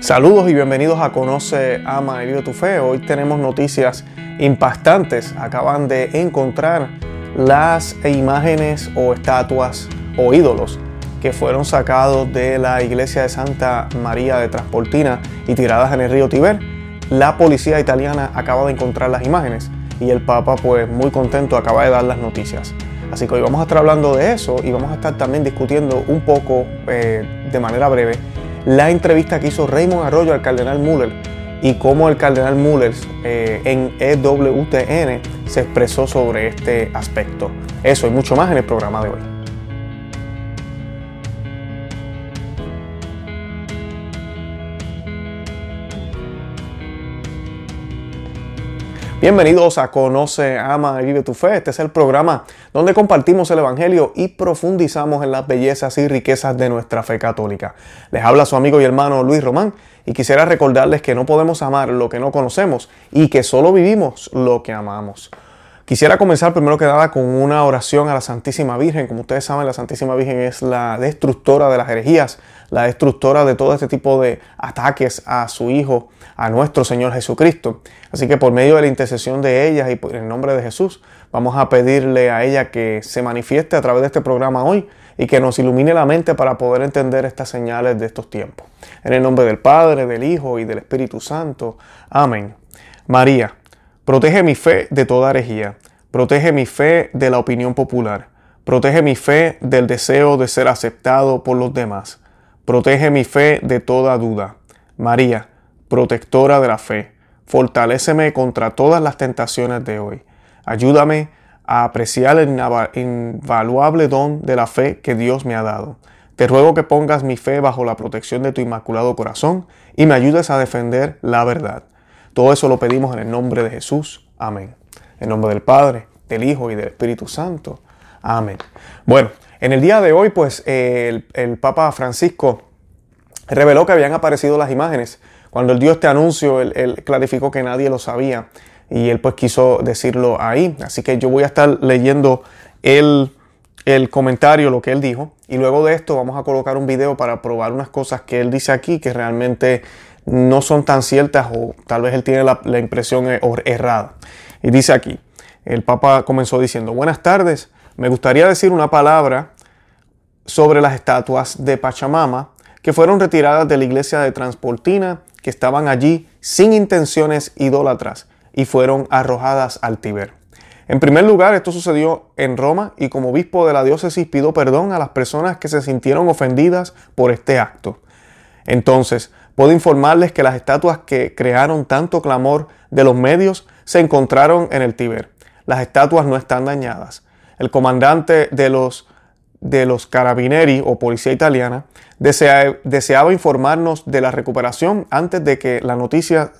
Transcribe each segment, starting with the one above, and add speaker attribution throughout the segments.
Speaker 1: Saludos y bienvenidos a Conoce, Ama y Vive tu Fe. Hoy tenemos noticias impactantes. Acaban de encontrar las imágenes o estatuas o ídolos que fueron sacados de la iglesia de Santa María de Transportina y tiradas en el río Tiber. La policía italiana acaba de encontrar las imágenes y el Papa pues muy contento acaba de dar las noticias. Así que hoy vamos a estar hablando de eso y vamos a estar también discutiendo un poco eh, de manera breve la entrevista que hizo Raymond Arroyo al cardenal Muller y cómo el cardenal Muller eh, en EWTN se expresó sobre este aspecto. Eso y mucho más en el programa de hoy. Bienvenidos a Conoce, Ama y Vive tu Fe. Este es el programa donde compartimos el Evangelio y profundizamos en las bellezas y riquezas de nuestra fe católica. Les habla su amigo y hermano Luis Román y quisiera recordarles que no podemos amar lo que no conocemos y que solo vivimos lo que amamos. Quisiera comenzar primero que nada con una oración a la Santísima Virgen. Como ustedes saben, la Santísima Virgen es la destructora de las herejías, la destructora de todo este tipo de ataques a su Hijo, a nuestro Señor Jesucristo. Así que por medio de la intercesión de ellas y en el nombre de Jesús, vamos a pedirle a ella que se manifieste a través de este programa hoy y que nos ilumine la mente para poder entender estas señales de estos tiempos. En el nombre del Padre, del Hijo y del Espíritu Santo. Amén. María, protege mi fe de toda herejía, protege mi fe de la opinión popular, protege mi fe del deseo de ser aceptado por los demás, protege mi fe de toda duda. María, protectora de la fe, fortaléceme contra todas las tentaciones de hoy. Ayúdame a apreciar el invaluable don de la fe que Dios me ha dado. Te ruego que pongas mi fe bajo la protección de tu inmaculado corazón y me ayudes a defender la verdad. Todo eso lo pedimos en el nombre de Jesús. Amén. En nombre del Padre, del Hijo y del Espíritu Santo. Amén. Bueno, en el día de hoy, pues el, el Papa Francisco reveló que habían aparecido las imágenes cuando él dio este anuncio, él, clarificó que nadie lo sabía y él pues quiso decirlo ahí. Así que yo voy a estar leyendo el, el comentario, lo que él dijo, y luego de esto vamos a colocar un video para probar unas cosas que él dice aquí que realmente no son tan ciertas o tal vez él tiene la, la impresión er, errada. Y dice aquí, el Papa comenzó diciendo, buenas tardes, me gustaría decir una palabra sobre las estatuas de Pachamama que fueron retiradas de la iglesia de Transportina que estaban allí sin intenciones idólatras y fueron arrojadas al Tíber. En primer lugar, esto sucedió en Roma y como obispo de la diócesis pido perdón a las personas que se sintieron ofendidas por este acto. Entonces, puedo informarles que las estatuas que crearon tanto clamor de los medios se encontraron en el Tíber. Las estatuas no están dañadas. El comandante de los de los carabinieri o policía italiana deseaba informarnos de la recuperación antes de que las noticias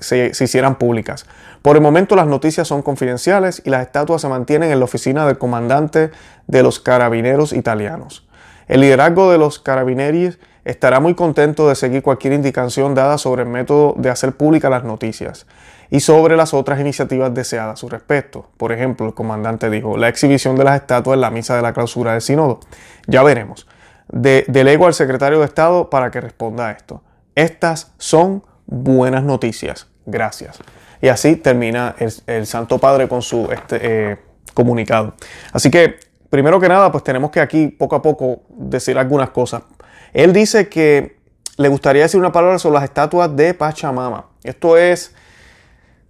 Speaker 1: se, hicieran públicas. Por el momento las noticias son confidenciales y las estatuas se mantienen en la oficina del comandante de los carabineros italianos. El liderazgo de los carabinieri estará muy contento de seguir cualquier indicación dada sobre el método de hacer públicas las noticias y sobre las otras iniciativas deseadas a su respecto. Por ejemplo, el comandante dijo, la exhibición de las estatuas en la misa de la clausura del sínodo. Ya veremos. De, delego al secretario de Estado para que responda a esto. Estas son buenas noticias. Gracias. Y así termina el, Santo Padre con su este, eh, comunicado. Así que, primero que nada, pues tenemos que aquí poco a poco decir algunas cosas. Él dice que le gustaría decir una palabra sobre las estatuas de Pachamama. Esto es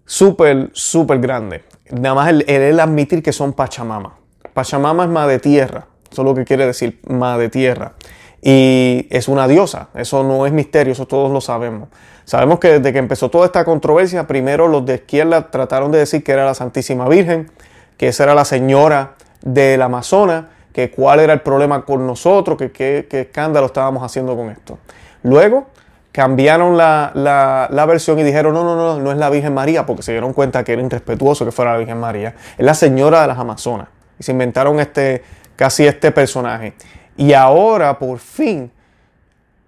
Speaker 1: súper, súper grande. Nada más el, admitir que son Pachamama. Pachamama es madre tierra. Eso es lo que quiere decir madre tierra. Y es una diosa. Eso no es misterio, eso todos lo sabemos. Sabemos que desde que empezó toda esta controversia, primero los de izquierda trataron de decir que era la Santísima Virgen, que esa era la señora del Amazonas, que cuál era el problema con nosotros, que qué escándalo estábamos haciendo con esto. Luego cambiaron la, versión y dijeron, no, no, no, no es la Virgen María, porque se dieron cuenta que era irrespetuoso que fuera la Virgen María. Es la señora de las Amazonas. Y se inventaron este, casi este personaje. Y ahora, por fin,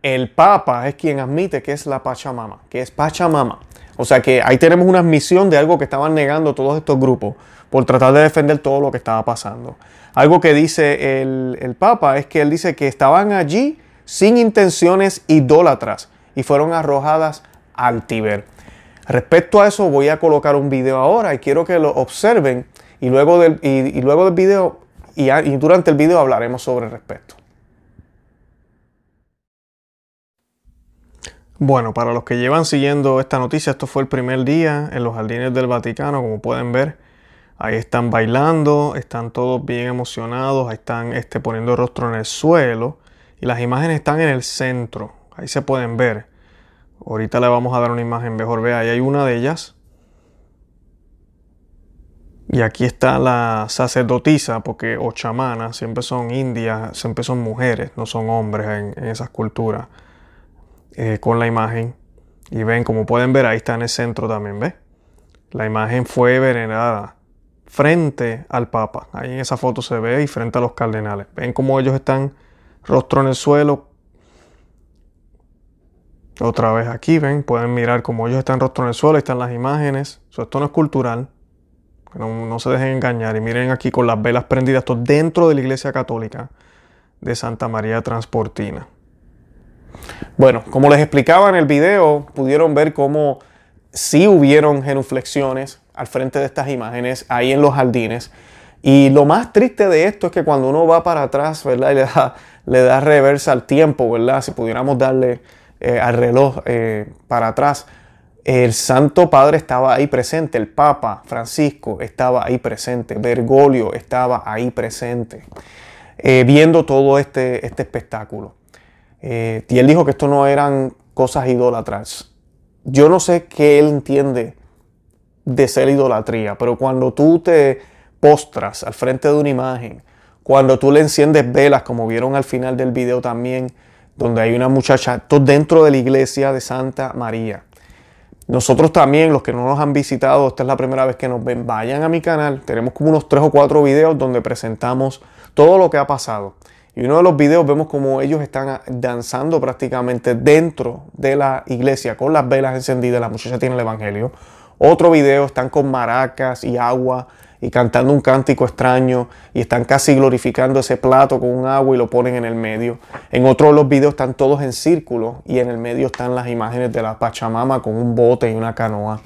Speaker 1: el Papa es quien admite que es la Pachamama, que es Pachamama. O sea que ahí tenemos una admisión de algo que estaban negando todos estos grupos por tratar de defender todo lo que estaba pasando. Algo que dice el, el Papa es que él dice que estaban allí sin intenciones idólatras y fueron arrojadas al Tíber. Respecto a eso voy a colocar un video ahora y quiero que lo observen y luego del, y, luego del video y, durante el video hablaremos sobre el respecto. Bueno, para los que llevan siguiendo esta noticia, esto fue el primer día en los jardines del Vaticano, como pueden ver. Ahí están bailando, están todos bien emocionados, ahí están este, poniendo el rostro en el suelo y las imágenes están en el centro. Ahí se pueden ver. Ahorita le vamos a dar una imagen mejor. Vea, ahí hay una de ellas. Y aquí está la sacerdotisa, porque o chamana siempre son indias, siempre son mujeres, no son hombres en esas culturas. Eh, con la imagen. Y ven, como pueden ver, ahí está en el centro también, ¿ves? La imagen fue venerada frente al Papa. Ahí en esa foto se ve y frente a los cardenales. Ven cómo ellos están rostro en el suelo. Otra vez aquí, ven, pueden mirar cómo ellos están rostro en el suelo. Ahí están las imágenes. esto no es cultural. No, no, se dejen engañar. Y miren aquí con las velas prendidas. Esto dentro de la iglesia católica de Santa María Transportina. Bueno, como les explicaba en el video, pudieron ver cómo sí hubieron genuflexiones al frente de estas imágenes ahí en los jardines. Y lo más triste de esto es que cuando uno va para atrás, ¿verdad? Y le da, le da reversa al tiempo, ¿verdad? Si pudiéramos darle eh, al reloj eh, para atrás, el Santo Padre estaba ahí presente, el Papa Francisco estaba ahí presente, Bergoglio estaba ahí presente, eh, viendo todo este, este espectáculo. Eh, y él dijo que esto no eran cosas idólatras. Yo no sé qué él entiende de ser idolatría, pero cuando tú te postras al frente de una imagen, cuando tú le enciendes velas, como vieron al final del video también, donde hay una muchacha dentro de la iglesia de Santa María. Nosotros también, los que no nos han visitado, esta es la primera vez que nos ven, vayan a mi canal. Tenemos como unos tres o cuatro videos donde presentamos todo lo que ha pasado. Y uno de los videos vemos como ellos están danzando prácticamente dentro de la iglesia con las velas encendidas. La muchacha tiene el evangelio. Otro video están con maracas y agua y cantando un cántico extraño y están casi glorificando ese plato con un agua y lo ponen en el medio. En otro de los videos están todos en círculo y en el medio están las imágenes de la Pachamama con un bote y una canoa.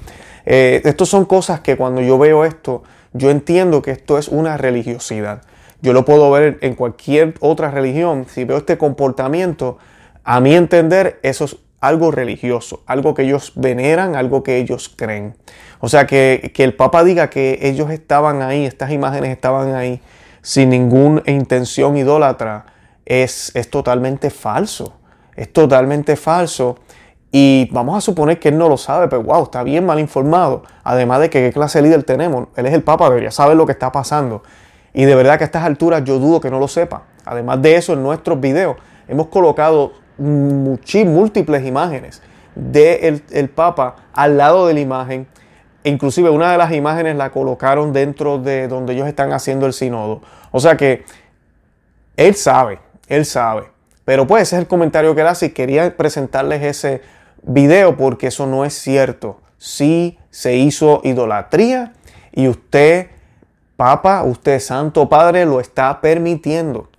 Speaker 1: Eh, Estas son cosas que cuando yo veo esto, yo entiendo que esto es una religiosidad. Yo lo puedo ver en cualquier otra religión. Si veo este comportamiento, a mi entender, eso es algo religioso, algo que ellos veneran, algo que ellos creen. O sea, que, el Papa diga que ellos estaban ahí, estas imágenes estaban ahí, sin ninguna intención idólatra, es, es totalmente falso. Es totalmente falso. Y vamos a suponer que él no lo sabe, pero wow, está bien mal informado. Además de que qué clase de líder tenemos. Él es el Papa, debería saber lo que está pasando. Y de verdad que a estas alturas yo dudo que no lo sepa. Además de eso, en nuestros videos hemos colocado múltiples imágenes del el Papa al lado de la imagen. Inclusive una de las imágenes la colocaron dentro de donde ellos están haciendo el sínodo. O sea que él sabe, él sabe. Pero pues ese es el comentario que él hace y quería presentarles ese video porque eso no es cierto. Sí se hizo idolatría y usted Papa, usted, Santo Padre, lo está permitiendo.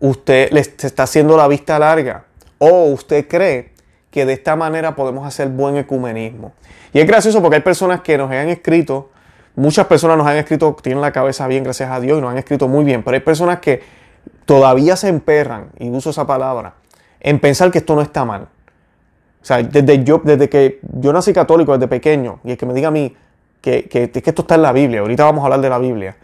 Speaker 1: Usted le está haciendo la vista larga. O usted cree que de esta manera podemos hacer buen ecumenismo. Y es gracioso porque hay personas que nos han escrito, muchas personas nos han escrito, tienen la cabeza bien, gracias a Dios, y nos han escrito muy bien, pero hay personas que todavía se emperran, y uso esa palabra, en pensar que esto no está mal. O sea, desde, yo, desde que yo nací católico desde pequeño, y el que me diga a mí, que, que, que esto está en la Biblia, ahorita vamos a hablar de la Biblia,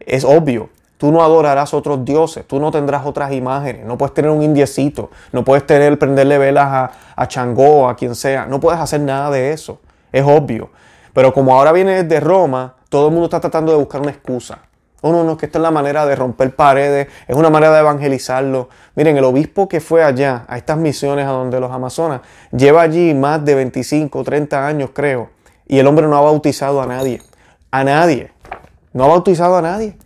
Speaker 1: es obvio. Tú no adorarás otros dioses, tú no tendrás otras imágenes, no puedes tener un indiecito, no puedes tener, prenderle velas a, a Changó, a quien sea, no puedes hacer nada de eso, es obvio. Pero como ahora viene de Roma, todo el mundo está tratando de buscar una excusa. Oh, no, no, que esta es la manera de romper paredes, es una manera de evangelizarlo. Miren, el obispo que fue allá, a estas misiones a donde los amazonas, lleva allí más de 25, 30 años, creo. Y el hombre no ha bautizado a nadie. A nadie. No ha bautizado a nadie.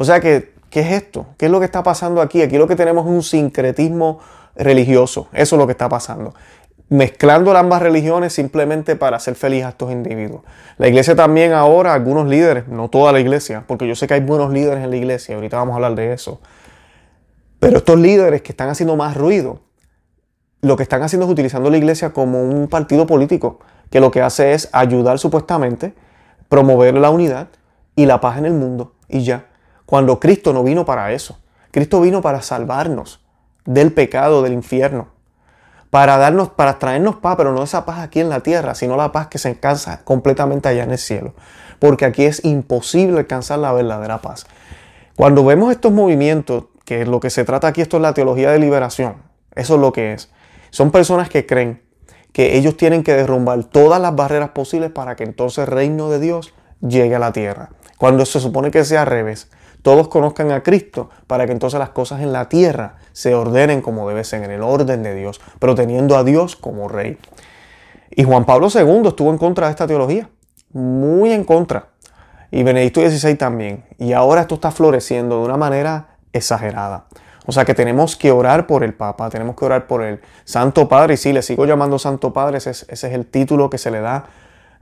Speaker 1: O sea que, ¿qué es esto? ¿Qué es lo que está pasando aquí? Aquí lo que tenemos es un sincretismo religioso. Eso es lo que está pasando. Mezclando ambas religiones simplemente para hacer feliz a estos individuos. La iglesia también ahora, algunos líderes, no toda la iglesia, porque yo sé que hay buenos líderes en la iglesia, ahorita vamos a hablar de eso. Pero estos líderes que están haciendo más ruido, lo que están haciendo es utilizando la iglesia como un partido político, que lo que hace es ayudar supuestamente, promover la unidad y la paz en el mundo y ya. Cuando Cristo no vino para eso. Cristo vino para salvarnos del pecado, del infierno, para darnos, para traernos paz, pero no esa paz aquí en la tierra, sino la paz que se alcanza completamente allá en el cielo. Porque aquí es imposible alcanzar la verdadera paz. Cuando vemos estos movimientos, que lo que se trata aquí, esto es la teología de liberación, eso es lo que es. Son personas que creen que ellos tienen que derrumbar todas las barreras posibles para que entonces el reino de Dios llegue a la tierra. Cuando se supone que sea al revés, todos conozcan a Cristo para que entonces las cosas en la tierra se ordenen como debe ser, en el orden de Dios, pero teniendo a Dios como rey. Y Juan Pablo II estuvo en contra de esta teología, muy en contra. Y Benedicto XVI también. Y ahora esto está floreciendo de una manera exagerada. O sea que tenemos que orar por el Papa, tenemos que orar por el Santo Padre. Y sí, le sigo llamando Santo Padre, ese es, el título que se le da.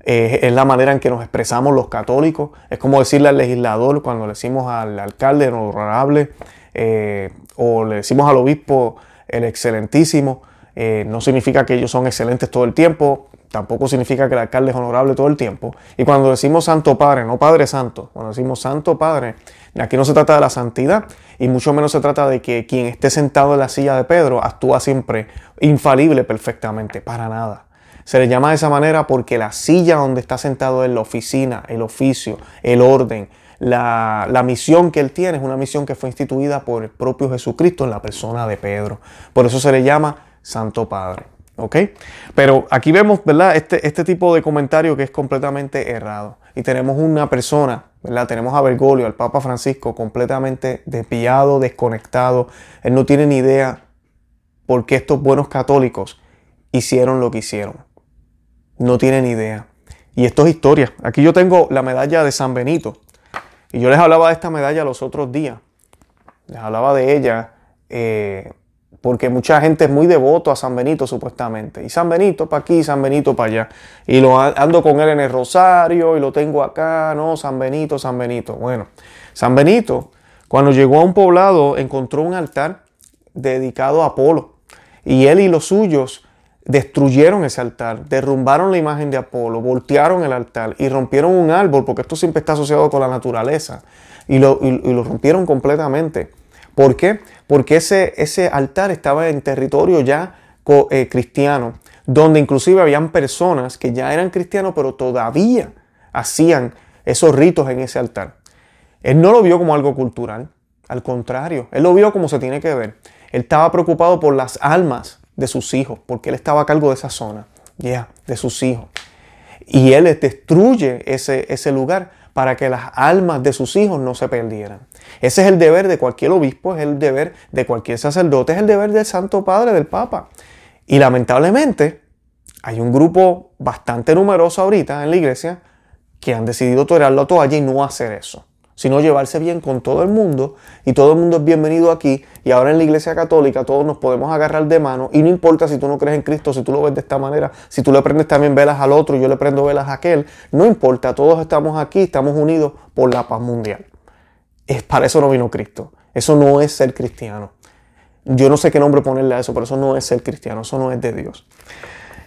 Speaker 1: Eh, es la manera en que nos expresamos los católicos. Es como decirle al legislador cuando le decimos al alcalde, honorable, eh, o le decimos al obispo, el excelentísimo. Eh, no significa que ellos son excelentes todo el tiempo, tampoco significa que el alcalde es honorable todo el tiempo. Y cuando decimos Santo Padre, no Padre Santo, cuando decimos Santo Padre, aquí no se trata de la santidad y mucho menos se trata de que quien esté sentado en la silla de Pedro actúa siempre infalible perfectamente, para nada. Se le llama de esa manera porque la silla donde está sentado es la oficina, el oficio, el orden, la, la, misión que él tiene es una misión que fue instituida por el propio Jesucristo en la persona de Pedro. Por eso se le llama Santo Padre. ¿Ok? Pero aquí vemos, ¿verdad? Este, este tipo de comentario que es completamente errado. Y tenemos una persona, ¿verdad? Tenemos a Bergoglio, al Papa Francisco, completamente desviado, desconectado. Él no tiene ni idea por qué estos buenos católicos hicieron lo que hicieron. No tiene ni idea. Y esto es historia. Aquí yo tengo la medalla de San Benito. Y yo les hablaba de esta medalla los otros días. Les hablaba de ella. Eh, porque mucha gente es muy devoto a San Benito supuestamente. Y San Benito para aquí, San Benito para allá. Y lo ando con él en el rosario y lo tengo acá, no, San Benito, San Benito. Bueno, San Benito, cuando llegó a un poblado, encontró un altar dedicado a Apolo. Y él y los suyos destruyeron ese altar, derrumbaron la imagen de Apolo, voltearon el altar y rompieron un árbol, porque esto siempre está asociado con la naturaleza. Y lo, y lo rompieron completamente. ¿Por qué? Porque ese, ese altar estaba en territorio ya eh, cristiano, donde inclusive habían personas que ya eran cristianos, pero todavía hacían esos ritos en ese altar. Él no lo vio como algo cultural, al contrario, él lo vio como se tiene que ver. Él estaba preocupado por las almas de sus hijos, porque él estaba a cargo de esa zona, ya, de sus hijos. Y él destruye ese, ese lugar para que las almas de sus hijos no se perdieran. Ese es el deber de cualquier obispo, es el deber de cualquier sacerdote, es el deber del Santo Padre, del Papa. Y lamentablemente hay un grupo bastante numeroso ahorita en la iglesia que han decidido torear la toalla y no hacer eso sino llevarse bien con todo el mundo y todo el mundo es bienvenido aquí y ahora en la iglesia católica todos nos podemos agarrar de mano y no importa si tú no crees en Cristo, si tú lo ves de esta manera, si tú le prendes también velas al otro yo le prendo velas a aquel, no importa, todos estamos aquí, estamos unidos por la paz mundial. Es para eso no vino Cristo. Eso no es ser cristiano. Yo no sé qué nombre ponerle a eso, pero eso no es ser cristiano, eso no es de Dios.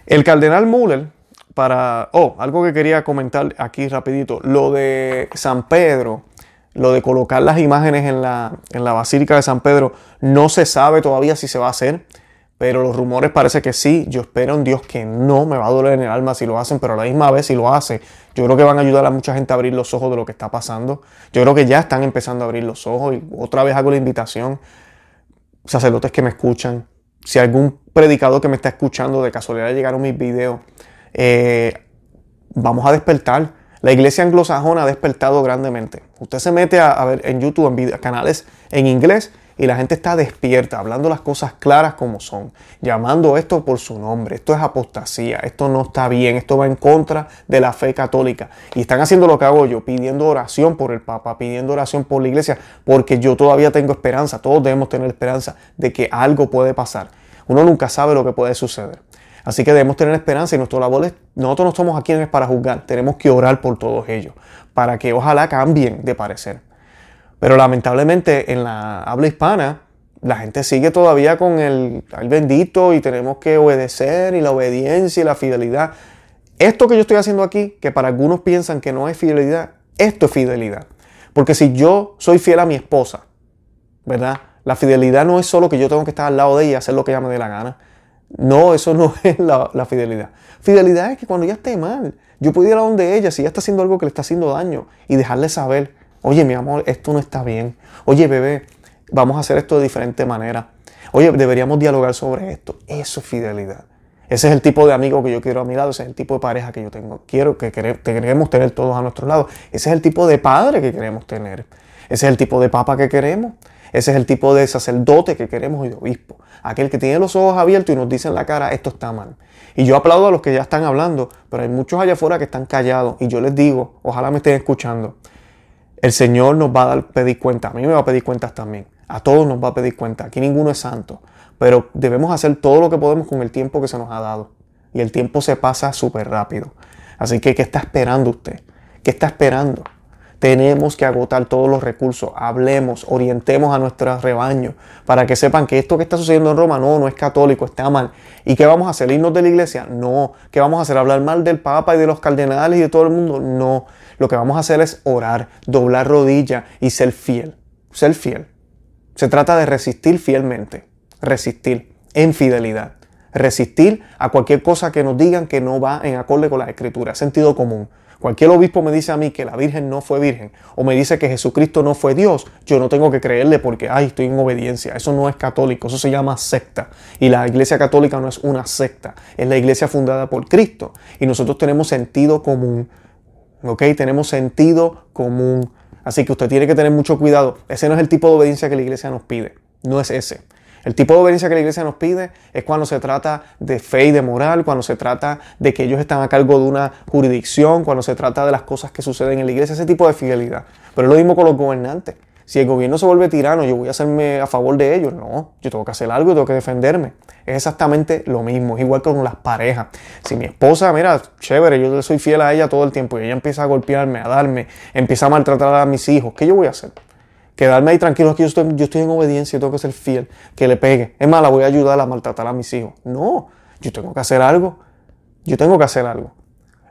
Speaker 1: El cardenal Müller para, oh, algo que quería comentar aquí rapidito, lo de San Pedro, lo de colocar las imágenes en la, en la Basílica de San Pedro, no se sabe todavía si se va a hacer, pero los rumores parece que sí. Yo espero en Dios que no me va a doler en el alma si lo hacen, pero a la misma vez si lo hace, yo creo que van a ayudar a mucha gente a abrir los ojos de lo que está pasando. Yo creo que ya están empezando a abrir los ojos y otra vez hago la invitación, sacerdotes que me escuchan, si algún predicador que me está escuchando de casualidad llegaron mis videos, eh, vamos a despertar la iglesia anglosajona ha despertado grandemente. Usted se mete a, ver en YouTube, en canales en inglés, y la gente está despierta, hablando las cosas claras como son, llamando esto por su nombre. Esto es apostasía, esto no está bien, esto va en contra de la fe católica. Y están haciendo lo que hago yo, pidiendo oración por el Papa, pidiendo oración por la iglesia, porque yo todavía tengo esperanza, todos debemos tener esperanza de que algo puede pasar. Uno nunca sabe lo que puede suceder. Así que debemos tener esperanza y nuestro labor es, nosotros no somos aquí para juzgar, tenemos que orar por todos ellos, para que ojalá cambien de parecer. Pero lamentablemente en la habla hispana la gente sigue todavía con el, el bendito y tenemos que obedecer y la obediencia y la fidelidad. Esto que yo estoy haciendo aquí, que para algunos piensan que no es fidelidad, esto es fidelidad. Porque si yo soy fiel a mi esposa, ¿verdad? La fidelidad no es solo que yo tengo que estar al lado de ella y hacer lo que ella me dé la gana. No, eso no es la, fidelidad. Fidelidad es que cuando ella esté mal, yo puedo ir a donde ella, si ella está haciendo algo que le está haciendo daño, y dejarle saber, oye, mi amor, esto no está bien. Oye, bebé, vamos a hacer esto de diferente manera. Oye, deberíamos dialogar sobre esto. Eso es fidelidad. Ese es el tipo de amigo que yo quiero a mi lado, ese es el tipo de pareja que yo tengo. Quiero que queremos tener todos a nuestro lado. Ese es el tipo de padre que queremos tener. Ese es el tipo de papa que queremos. Ese es el tipo de sacerdote que queremos y de obispo. Aquel que tiene los ojos abiertos y nos dice en la cara, esto está mal. Y yo aplaudo a los que ya están hablando, pero hay muchos allá afuera que están callados. Y yo les digo, ojalá me estén escuchando. El Señor nos va a pedir cuenta. A mí me va a pedir cuentas también. A todos nos va a pedir cuenta. Aquí ninguno es santo. Pero debemos hacer todo lo que podemos con el tiempo que se nos ha dado. Y el tiempo se pasa súper rápido. Así que, ¿qué está esperando usted? ¿Qué está esperando? Tenemos que agotar todos los recursos. Hablemos, orientemos a nuestro rebaño para que sepan que esto que está sucediendo en Roma no, no es católico, está mal. ¿Y qué vamos a hacer? ¿Irnos de la iglesia? No. ¿Qué vamos a hacer? ¿Hablar mal del Papa y de los cardenales y de todo el mundo? No. Lo que vamos a hacer es orar, doblar rodilla y ser fiel. Ser fiel. Se trata de resistir fielmente resistir en fidelidad. Resistir a cualquier cosa que nos digan que no va en acorde con la escritura, sentido común. Cualquier obispo me dice a mí que la Virgen no fue virgen o me dice que Jesucristo no fue Dios, yo no tengo que creerle porque, ay, estoy en obediencia. Eso no es católico, eso se llama secta. Y la iglesia católica no es una secta, es la iglesia fundada por Cristo. Y nosotros tenemos sentido común, ¿ok? Tenemos sentido común. Así que usted tiene que tener mucho cuidado. Ese no es el tipo de obediencia que la iglesia nos pide, no es ese. El tipo de obediencia que la iglesia nos pide es cuando se trata de fe y de moral, cuando se trata de que ellos están a cargo de una jurisdicción, cuando se trata de las cosas que suceden en la iglesia, ese tipo de fidelidad. Pero es lo mismo con los gobernantes. Si el gobierno se vuelve tirano, yo voy a hacerme a favor de ellos. No, yo tengo que hacer algo y tengo que defenderme. Es exactamente lo mismo. Es igual que con las parejas. Si mi esposa, mira, chévere, yo soy fiel a ella todo el tiempo y ella empieza a golpearme, a darme, empieza a maltratar a mis hijos, ¿qué yo voy a hacer? Quedarme ahí tranquilo, que yo estoy, yo estoy en obediencia tengo que ser fiel, que le pegue. Es más, la voy a ayudar a maltratar a mis hijos. No, yo tengo que hacer algo. Yo tengo que hacer algo.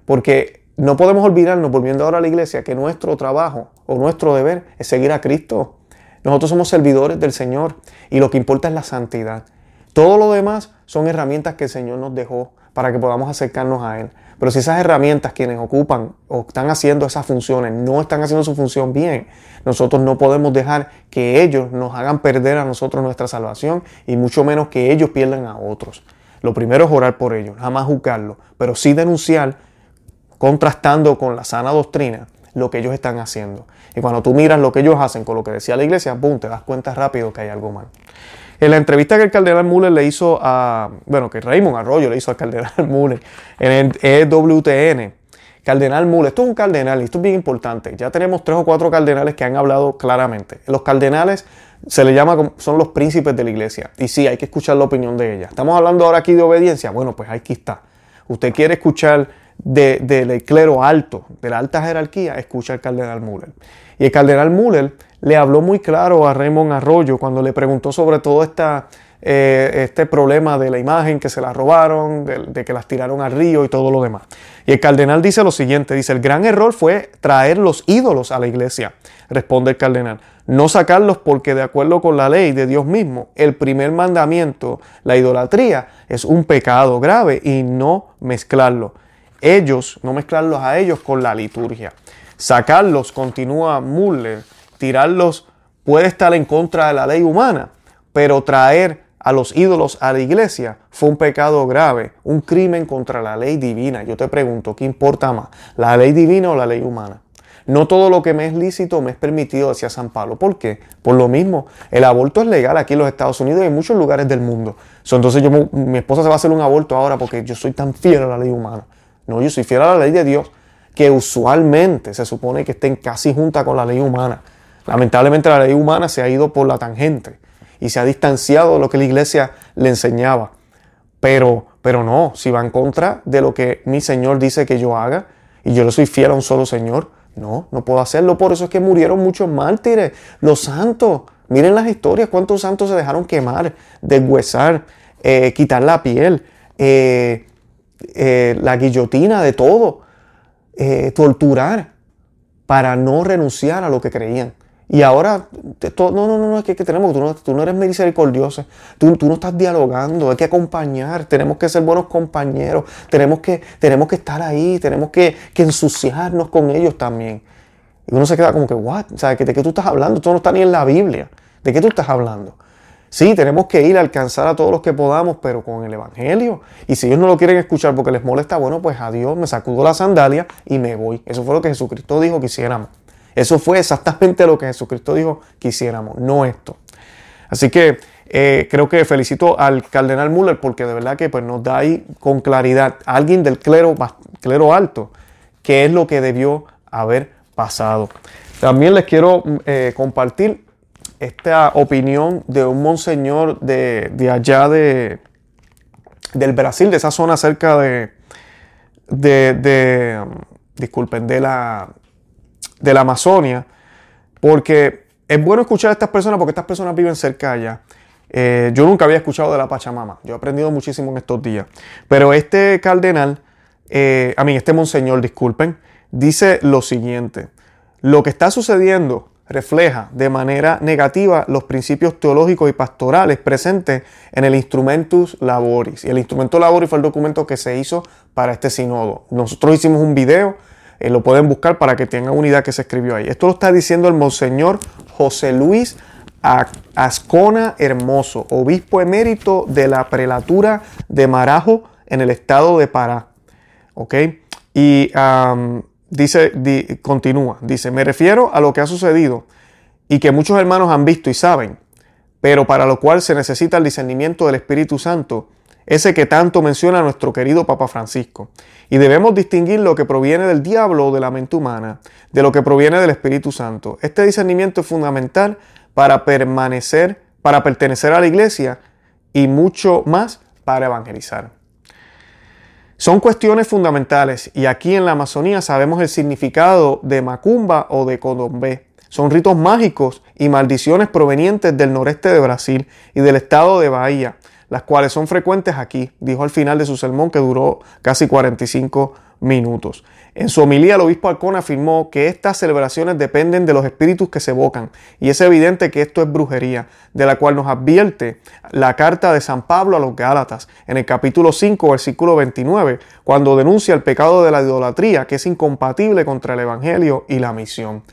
Speaker 1: Porque no podemos olvidarnos, volviendo ahora a la iglesia, que nuestro trabajo o nuestro deber es seguir a Cristo. Nosotros somos servidores del Señor y lo que importa es la santidad. Todo lo demás son herramientas que el Señor nos dejó para que podamos acercarnos a Él. Pero si esas herramientas quienes ocupan o están haciendo esas funciones no están haciendo su función bien, nosotros no podemos dejar que ellos nos hagan perder a nosotros nuestra salvación y mucho menos que ellos pierdan a otros. Lo primero es orar por ellos, jamás juzgarlos, pero sí denunciar, contrastando con la sana doctrina, lo que ellos están haciendo. Y cuando tú miras lo que ellos hacen con lo que decía la iglesia, boom, te das cuenta rápido que hay algo mal. En la entrevista que el cardenal Muller le hizo a, bueno, que Raymond Arroyo le hizo al cardenal Muller en el EWTN, Cardenal Muller, esto es un cardenal esto es bien importante. Ya tenemos tres o cuatro cardenales que han hablado claramente. Los cardenales se le llama, son los príncipes de la iglesia. Y sí, hay que escuchar la opinión de ella. Estamos hablando ahora aquí de obediencia. Bueno, pues aquí está. Usted quiere escuchar del clero alto, de la alta jerarquía, escucha al cardenal Muller. Y el cardenal Muller le habló muy claro a Raymond Arroyo cuando le preguntó sobre todo esta, eh, este problema de la imagen que se la robaron, de, que las tiraron al río y todo lo demás. Y el cardenal dice lo siguiente, dice, el gran error fue traer los ídolos a la iglesia, responde el cardenal, no sacarlos porque de acuerdo con la ley de Dios mismo, el primer mandamiento, la idolatría, es un pecado grave y no mezclarlo. Ellos, no mezclarlos a ellos con la liturgia. Sacarlos, continúa Muller, tirarlos puede estar en contra de la ley humana, pero traer a los ídolos a la iglesia fue un pecado grave, un crimen contra la ley divina. Yo te pregunto, ¿qué importa más, la ley divina o la ley humana? No todo lo que me es lícito me es permitido, decía San Pablo. ¿Por qué? Por lo mismo, el aborto es legal aquí en los Estados Unidos y en muchos lugares del mundo. entonces yo, mi esposa se va a hacer un aborto ahora porque yo soy tan fiel a la ley humana. No, yo soy fiel a la ley de Dios, que usualmente se supone que estén casi junta con la ley humana. Lamentablemente la ley humana se ha ido por la tangente y se ha distanciado de lo que la iglesia le enseñaba. Pero, pero no, si va en contra de lo que mi Señor dice que yo haga y yo le soy fiel a un solo Señor, no, no puedo hacerlo. Por eso es que murieron muchos mártires, los santos, Miren las historias, cuántos santos se dejaron quemar, deshuesar, eh, quitar la piel, eh, eh, la guillotina, de todo, torturar para no renunciar a lo que creían. Y ahora, no, no, no, es que, tenemos, tú no, tú no eres misericordioso, tú, tú, no estás dialogando, hay que acompañar, tenemos que ser buenos compañeros, tenemos que, tenemos que estar ahí, tenemos que, que ensuciarnos con ellos también. Y uno se queda como que, ¿what? ¿Sabes? ¿De qué tú estás hablando? Esto no está ni en la Biblia. ¿De qué tú estás hablando? Sí, tenemos que ir a alcanzar a todos los que podamos, pero con el Evangelio. Y si ellos no lo quieren escuchar porque les molesta, bueno, pues adiós, me sacudo la sandalia y me voy. Eso fue lo que Jesucristo dijo que hiciéramos. Eso fue exactamente lo que Jesucristo dijo que hiciéramos, no esto. Así que eh, creo que felicito al cardenal Müller porque de verdad que pues, nos da ahí con claridad a alguien del clero, clero alto qué es lo que debió haber pasado. También les quiero eh, compartir esta opinión de un monseñor de, allá de, del Brasil, de esa zona cerca de, de, disculpen, de la, de la Amazonia, porque es bueno escuchar a estas personas porque estas personas viven cerca allá. Eh, yo nunca había escuchado de la Pachamama, yo he aprendido muchísimo en estos días, pero este cardenal, eh, a mí, este monseñor, disculpen, dice lo siguiente, lo que está sucediendo refleja de manera negativa los principios teológicos y pastorales presentes en el Instrumentus Laboris. Y el Instrumento Laboris fue el documento que se hizo para este sínodo. Nosotros hicimos un video, eh, lo pueden buscar para que tengan una idea que se escribió ahí. Esto lo está diciendo el Monseñor José Luis Ascona Hermoso, obispo emérito de la prelatura de Marajo en el estado de Pará. ¿Ok? Y dice, continúa, dice, me refiero a lo que ha sucedido y que muchos hermanos han visto y saben, pero para lo cual se necesita el discernimiento del Espíritu Santo, ese que tanto menciona nuestro querido Papa Francisco. Y debemos distinguir lo que proviene del diablo o de la mente humana, de lo que proviene del Espíritu Santo. Este discernimiento es fundamental para permanecer, para pertenecer a la iglesia y mucho más para evangelizar. Son cuestiones fundamentales y aquí en la Amazonía sabemos el significado de macumba o de codombé. Son ritos mágicos y maldiciones provenientes del noreste de Brasil y del estado de Bahía, las cuales son frecuentes aquí, dijo al final de su sermón que duró casi 45 minutos. En su homilía, el obispo Alcón afirmó que estas celebraciones dependen de los espíritus que se evocan, y es evidente que esto es brujería, de la cual nos advierte la carta de San Pablo a los Gálatas, en el capítulo 5, versículo 29, cuando denuncia el pecado de la idolatría, que es incompatible contra el Evangelio y la misión.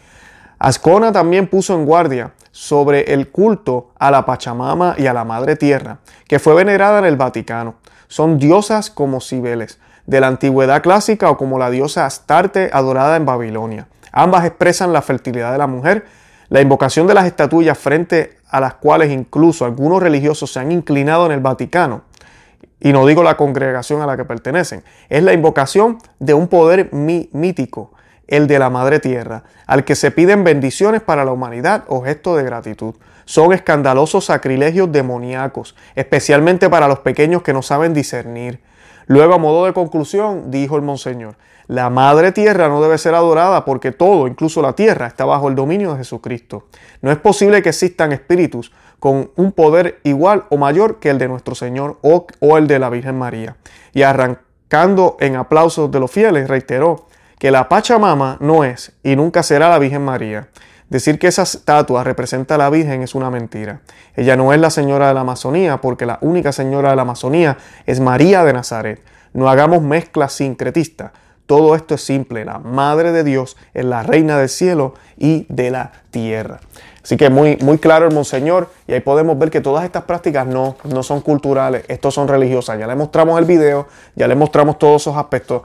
Speaker 1: Ascona también puso en guardia sobre el culto a la Pachamama y a la Madre Tierra, que fue venerada en el Vaticano. Son diosas como Cibeles, de la antigüedad clásica o como la diosa Astarte adorada en Babilonia. Ambas expresan la fertilidad de la mujer, la invocación de las estatuillas frente a las cuales incluso algunos religiosos se han inclinado en el Vaticano, y no digo la congregación a la que pertenecen, es la invocación de un poder mítico, el de la Madre Tierra, al que se piden bendiciones para la humanidad o gesto de gratitud. Son escandalosos sacrilegios demoníacos, especialmente para los pequeños que no saben discernir. Luego, a modo de conclusión, dijo el Monseñor, la Madre Tierra no debe ser adorada porque todo, incluso la Tierra, está bajo el dominio de Jesucristo. No es posible que existan espíritus con un poder igual o mayor que el de nuestro Señor o, o el de la Virgen María. Y arrancando en aplausos de los fieles, reiteró que la Pachamama no es y nunca será la Virgen María. Decir que esa estatua representa a la Virgen es una mentira. Ella no es la señora de la Amazonía porque la única señora de la Amazonía es María de Nazaret. No hagamos mezclas sincretistas. Todo esto es simple. La Madre de Dios es la Reina del cielo y de la tierra. Así que muy, muy claro el Monseñor y ahí podemos ver que todas estas prácticas no, no son culturales, estos son religiosas. Ya le mostramos el video, ya le mostramos todos esos aspectos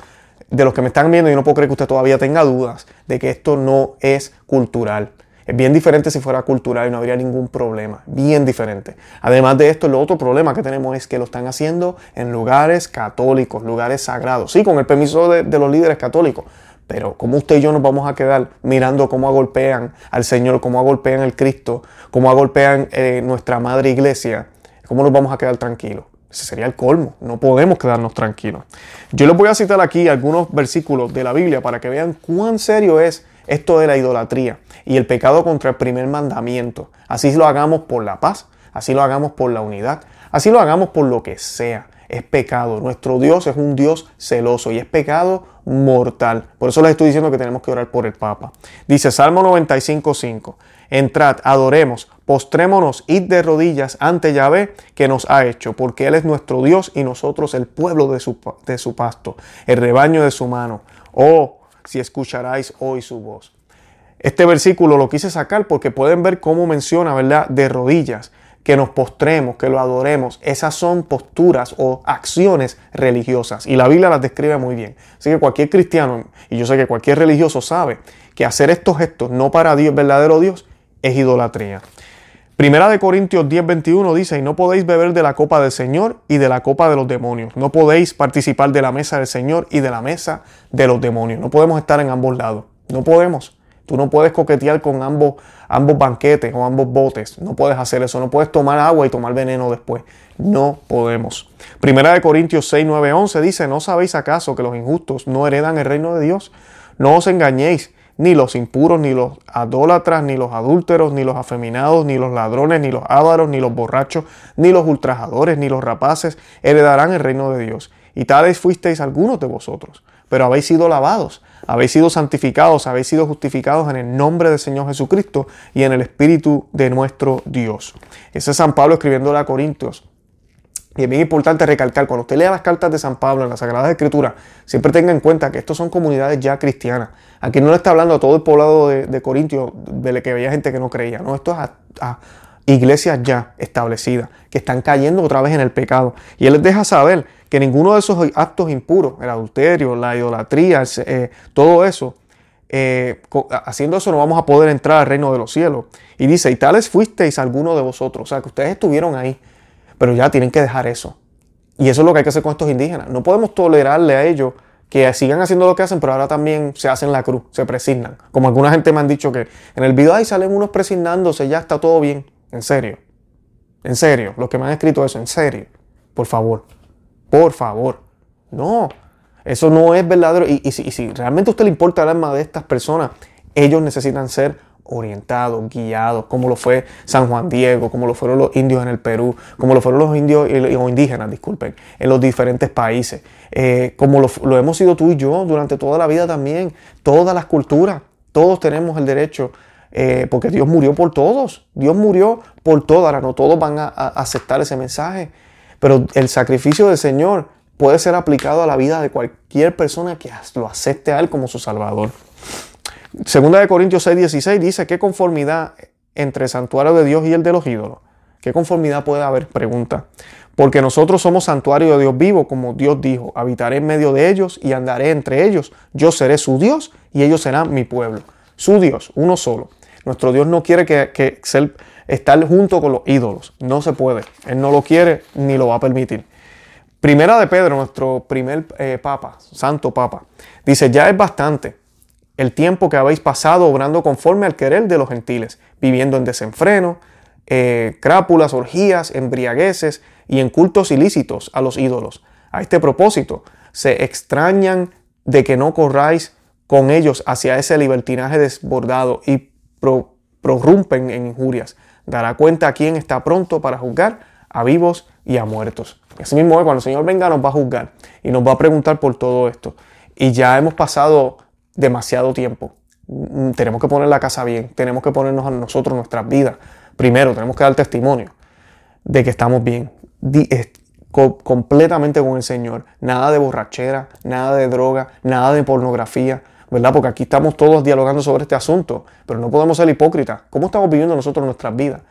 Speaker 1: de los que me están viendo, yo no puedo creer que usted todavía tenga dudas de que esto no es cultural. Es bien diferente si fuera cultural y no habría ningún problema. Bien diferente. Además de esto, el otro problema que tenemos es que lo están haciendo en lugares católicos, lugares sagrados. Sí, con el permiso de, los líderes católicos. Pero como usted y yo nos vamos a quedar mirando cómo agolpean al Señor, cómo agolpean al Cristo, cómo agolpean eh, nuestra madre iglesia, cómo nos vamos a quedar tranquilos. Ese sería el colmo. No podemos quedarnos tranquilos. Yo les voy a citar aquí algunos versículos de la Biblia para que vean cuán serio es esto de la idolatría y el pecado contra el primer mandamiento. Así lo hagamos por la paz, así lo hagamos por la unidad, así lo hagamos por lo que sea. Es pecado. Nuestro Dios es un Dios celoso y es pecado mortal. Por eso les estoy diciendo que tenemos que orar por el Papa. Dice Salmo 95.5. Entrad, adoremos, postrémonos, id de rodillas ante Yahvé que nos ha hecho, porque Él es nuestro Dios y nosotros el pueblo de su, de su pasto, el rebaño de su mano. Oh, si escucharáis hoy su voz. Este versículo lo quise sacar porque pueden ver cómo menciona, ¿verdad? De rodillas, que nos postremos, que lo adoremos. Esas son posturas o acciones religiosas y la Biblia las describe muy bien. Así que cualquier cristiano, y yo sé que cualquier religioso sabe que hacer estos gestos no para Dios, verdadero Dios, es idolatría. Primera de Corintios 10, 21 dice, y no podéis beber de la copa del Señor y de la copa de los demonios. No podéis participar de la mesa del Señor y de la mesa de los demonios. No podemos estar en ambos lados. No podemos. Tú no puedes coquetear con ambos, ambos banquetes o ambos botes. No puedes hacer eso. No puedes tomar agua y tomar veneno después. No podemos. Primera de Corintios 6, 9, 11 dice, ¿no sabéis acaso que los injustos no heredan el reino de Dios? No os engañéis ni los impuros, ni los adólatras, ni los adúlteros, ni los afeminados, ni los ladrones, ni los ávaros, ni los borrachos, ni los ultrajadores, ni los rapaces heredarán el reino de Dios. Y tales fuisteis algunos de vosotros, pero habéis sido lavados, habéis sido santificados, habéis sido justificados en el nombre del Señor Jesucristo y en el Espíritu de nuestro Dios. Ese es San Pablo escribiéndole a Corintios. Y es bien importante recalcar, cuando usted lea las cartas de San Pablo en la Sagrada Escritura, siempre tenga en cuenta que estos son comunidades ya cristianas. Aquí no le está hablando a todo el poblado de, de Corintio, de que había gente que no creía. No, esto es a, iglesias ya establecidas, que están cayendo otra vez en el pecado. Y él les deja saber que ninguno de esos actos impuros, el adulterio, la idolatría, eh, todo eso, eh, haciendo eso no vamos a poder entrar al reino de los cielos. Y dice, y tales fuisteis alguno de vosotros, o sea, que ustedes estuvieron ahí pero ya tienen que dejar eso. Y eso es lo que hay que hacer con estos indígenas. No podemos tolerarle a ellos que sigan haciendo lo que hacen, pero ahora también se hacen la cruz, se presignan. Como alguna gente me han dicho que en el video ahí salen unos presignándose, ya está todo bien. En serio. En serio. Los que me han escrito eso, en serio. Por favor. Por favor. No. Eso no es verdadero. Y, y si realmente a usted le importa el alma de estas personas, ellos necesitan ser orientados, guiados, como lo fue San Juan Diego, como lo fueron los indios en el Perú, como lo fueron los indios o indígenas, disculpen, en los diferentes países, eh, como lo, hemos sido tú y yo durante toda la vida también, todas las culturas, todos tenemos el derecho, eh, porque Dios murió por todos, Dios murió por todos, ahora no todos van a aceptar ese mensaje, pero el sacrificio del Señor puede ser aplicado a la vida de cualquier persona que lo acepte a Él como su Salvador. Segunda de Corintios 6, 16 dice, ¿qué conformidad entre el santuario de Dios y el de los ídolos? ¿Qué conformidad puede haber? Pregunta. Porque nosotros somos santuario de Dios vivo, como Dios dijo, habitaré en medio de ellos y andaré entre ellos. Yo seré su Dios y ellos serán mi pueblo. Su Dios, uno solo. Nuestro Dios no quiere que, que estar junto con los ídolos. No se puede. Él no lo quiere ni lo va a permitir. Primera de Pedro, nuestro primer eh, papa, santo papa, dice, ya es bastante el tiempo que habéis pasado obrando conforme al querer de los gentiles, viviendo en desenfreno, eh, crápulas, orgías, embriagueces y en cultos ilícitos a los ídolos. A este propósito, se extrañan de que no corráis con ellos hacia ese libertinaje desbordado y prorrumpen en injurias. Dará cuenta a quien está pronto para juzgar a vivos y a muertos. Así mismo cuando el Señor venga nos va a juzgar y nos va a preguntar por todo esto. Y ya hemos pasado demasiado tiempo. Mm, tenemos que poner la casa bien, tenemos que ponernos a nosotros nuestras vidas. Primero, tenemos que dar testimonio de que estamos bien, completamente con el Señor. Nada de borrachera, nada de droga, nada de pornografía, ¿verdad? Porque aquí estamos todos dialogando sobre este asunto, pero no podemos ser hipócritas. ¿Cómo estamos viviendo nosotros nuestras vidas?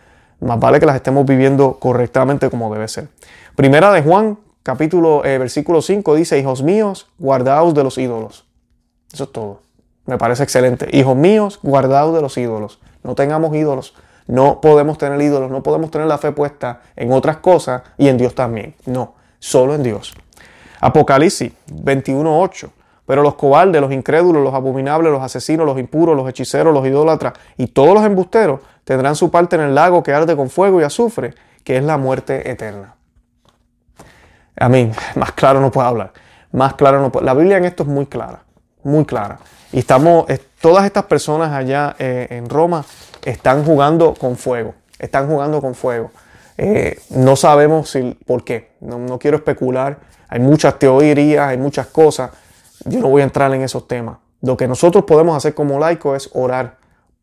Speaker 1: Más vale que las estemos viviendo correctamente como debe ser. Primera de Juan, capítulo, eh, versículo 5 dice, hijos míos, guardaos de los ídolos. Eso es todo. Me parece excelente. Hijos míos, guardados de los ídolos. No tengamos ídolos. No podemos tener ídolos. No podemos tener la fe puesta en otras cosas y en Dios también. No, solo en Dios. Apocalipsis 21.8. Pero los cobardes, los incrédulos, los abominables, los asesinos, los impuros, los hechiceros, los idólatras y todos los embusteros tendrán su parte en el lago que arde con fuego y azufre, que es la muerte eterna. A mí, más claro no puedo hablar. Más claro no puedo. La Biblia en esto es muy clara, muy clara. Y estamos, todas estas personas allá eh, en Roma están jugando con fuego, están jugando con fuego. Eh, no sabemos si, por qué, no, no, quiero especular, hay muchas teorías, hay muchas cosas, yo no voy a entrar en esos temas. Lo que nosotros podemos hacer como laicos es orar,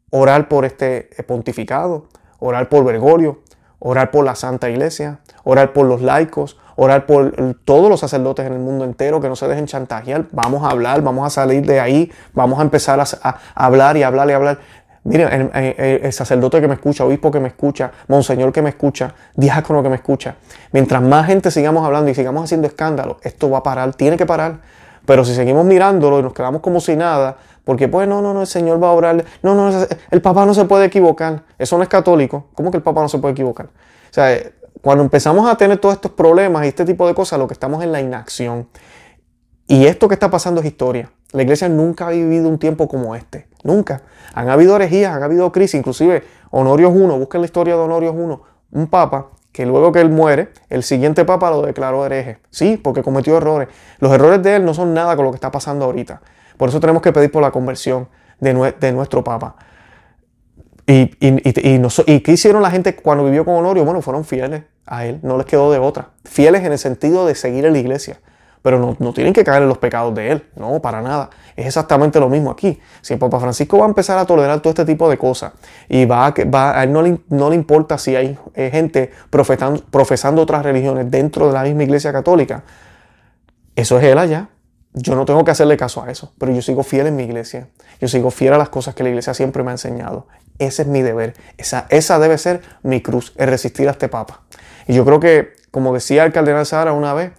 Speaker 1: orar por este pontificado, orar por Bergoglio, orar por la Santa Iglesia, orar por los laicos, orar por todos los sacerdotes en el mundo entero que no se dejen chantajear. Vamos a hablar, vamos a salir de ahí, vamos a empezar a, hablar y hablar y hablar. Miren, el, sacerdote que me escucha, obispo que me escucha, monseñor que me escucha, diácono que me escucha. Mientras más gente sigamos hablando y sigamos haciendo escándalo, esto va a parar, tiene que parar. Pero si seguimos mirándolo y nos quedamos como si nada, porque pues no, no, no, el Señor va a orar, no, no, el Papa no se puede equivocar, eso no es católico, ¿cómo que el Papa no se puede equivocar? O sea, cuando empezamos a tener todos estos problemas y este tipo de cosas, lo que estamos en la inacción. Y esto que está pasando es historia. La iglesia nunca ha vivido un tiempo como este. Nunca. Han habido herejías, han habido crisis. Inclusive Honorio I, busquen la historia de Honorio I, un papa que luego que él muere, el siguiente papa lo declaró hereje. Sí, porque cometió errores. Los errores de él no son nada con lo que está pasando ahorita. Por eso tenemos que pedir por la conversión de nuestro papa. Y, y, qué hicieron la gente cuando vivió con Honorio? Bueno, fueron fieles a él, no les quedó de otra. Fieles en el sentido de seguir en la iglesia. Pero no, no, tienen que caer en los pecados de él, no, para nada. Es exactamente lo mismo aquí. Si el Papa Francisco va a empezar a tolerar todo este tipo de cosas y va a, va, a él no le, no le importa si hay eh, gente profesando, profesando otras religiones dentro de la misma iglesia católica, eso es él allá. Yo no tengo que hacerle caso a eso, pero yo sigo fiel en mi iglesia. Yo sigo fiel a las cosas que la iglesia siempre me ha enseñado. Ese es mi deber. Esa, esa debe ser mi cruz, el resistir a este papa. Y yo creo que, como decía el cardenal Sara una vez,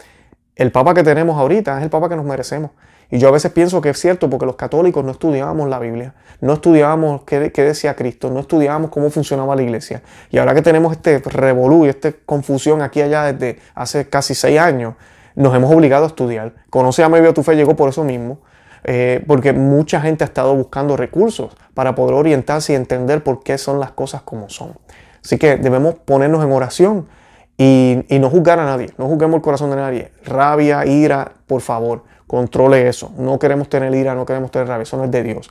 Speaker 1: el papa que tenemos ahorita es el papa que nos merecemos. Y yo a veces pienso que es cierto porque los católicos no estudiábamos la Biblia, no estudiábamos qué, qué, decía Cristo, no estudiábamos cómo funcionaba la iglesia. Y ahora que tenemos este revolú y esta confusión aquí allá desde hace casi seis años, nos hemos obligado a estudiar. Conoce a Medio tu fe llegó por eso mismo, eh, porque mucha gente ha estado buscando recursos para poder orientarse y entender por qué son las cosas como son. Así que debemos ponernos en oración y, y no juzgar a nadie, no juzguemos el corazón de nadie. Rabia, ira, por favor, controle eso. No queremos tener ira, no queremos tener rabia, eso no es de Dios.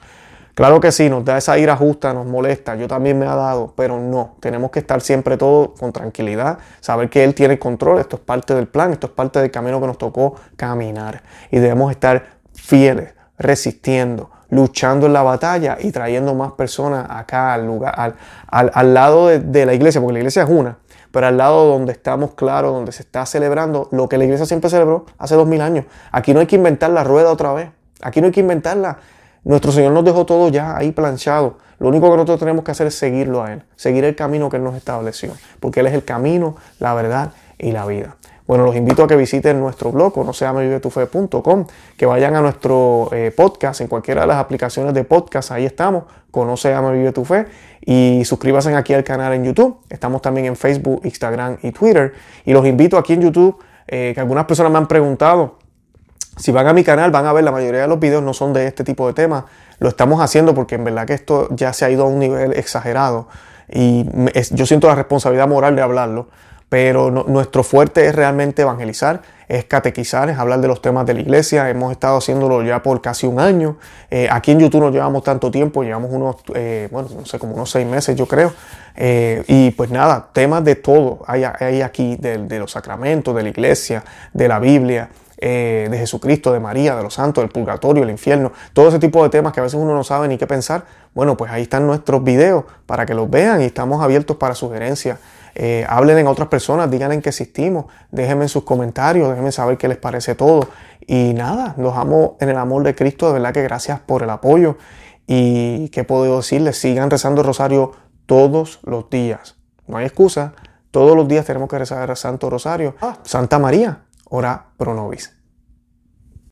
Speaker 1: Claro que sí, nos da esa ira justa, nos molesta, yo también me ha dado, pero no, tenemos que estar siempre todo con tranquilidad, saber que Él tiene control, esto es parte del plan, esto es parte del camino que nos tocó caminar y debemos estar fieles, resistiendo, luchando en la batalla y trayendo más personas acá al lugar, al, lado de, de la iglesia, porque la iglesia es una, pero al lado donde estamos claros, donde se está celebrando lo que la iglesia siempre celebró hace dos mil años. Aquí no hay que inventar la rueda otra vez, aquí no hay que inventarla nuestro Señor nos dejó todo ya ahí planchado. Lo único que nosotros tenemos que hacer es seguirlo a Él, seguir el camino que Él nos estableció, porque Él es el camino, la verdad y la vida. Bueno, los invito a que visiten nuestro blog, no sea que vayan a nuestro eh, podcast en cualquiera de las aplicaciones de podcast, ahí estamos, Conoce, Ama, Vive tu Fe, y suscríbanse aquí al canal en YouTube. Estamos también en Facebook, Instagram y Twitter. Y los invito aquí en YouTube, eh, que algunas personas me han preguntado, si van a mi canal van a ver la mayoría de los videos no son de este tipo de temas. Lo estamos haciendo porque en verdad que esto ya se ha ido a un nivel exagerado y yo siento la responsabilidad moral de hablarlo. Pero nuestro fuerte es realmente evangelizar, es catequizar, es hablar de los temas de la iglesia. Hemos estado haciéndolo ya por casi un año. Eh, aquí en YouTube no llevamos tanto tiempo, llevamos unos, eh, bueno, no sé, como unos seis meses yo creo. Eh, y pues nada, temas de todo hay, aquí, de, de los sacramentos, de la iglesia, de la Biblia. Eh, de Jesucristo, de María, de los santos, del purgatorio, el infierno, todo ese tipo de temas que a veces uno no sabe ni qué pensar. Bueno, pues ahí están nuestros videos para que los vean y estamos abiertos para sugerencias. Eh, hablen en otras personas, digan en que existimos, déjenme en sus comentarios, déjenme saber qué les parece todo. Y nada, los amo en el amor de Cristo, de verdad que gracias por el apoyo. Y qué puedo decirles, sigan rezando el rosario todos los días. No hay excusa, todos los días tenemos que rezar el Santo Rosario. Ah. Santa María, ora pro nobis.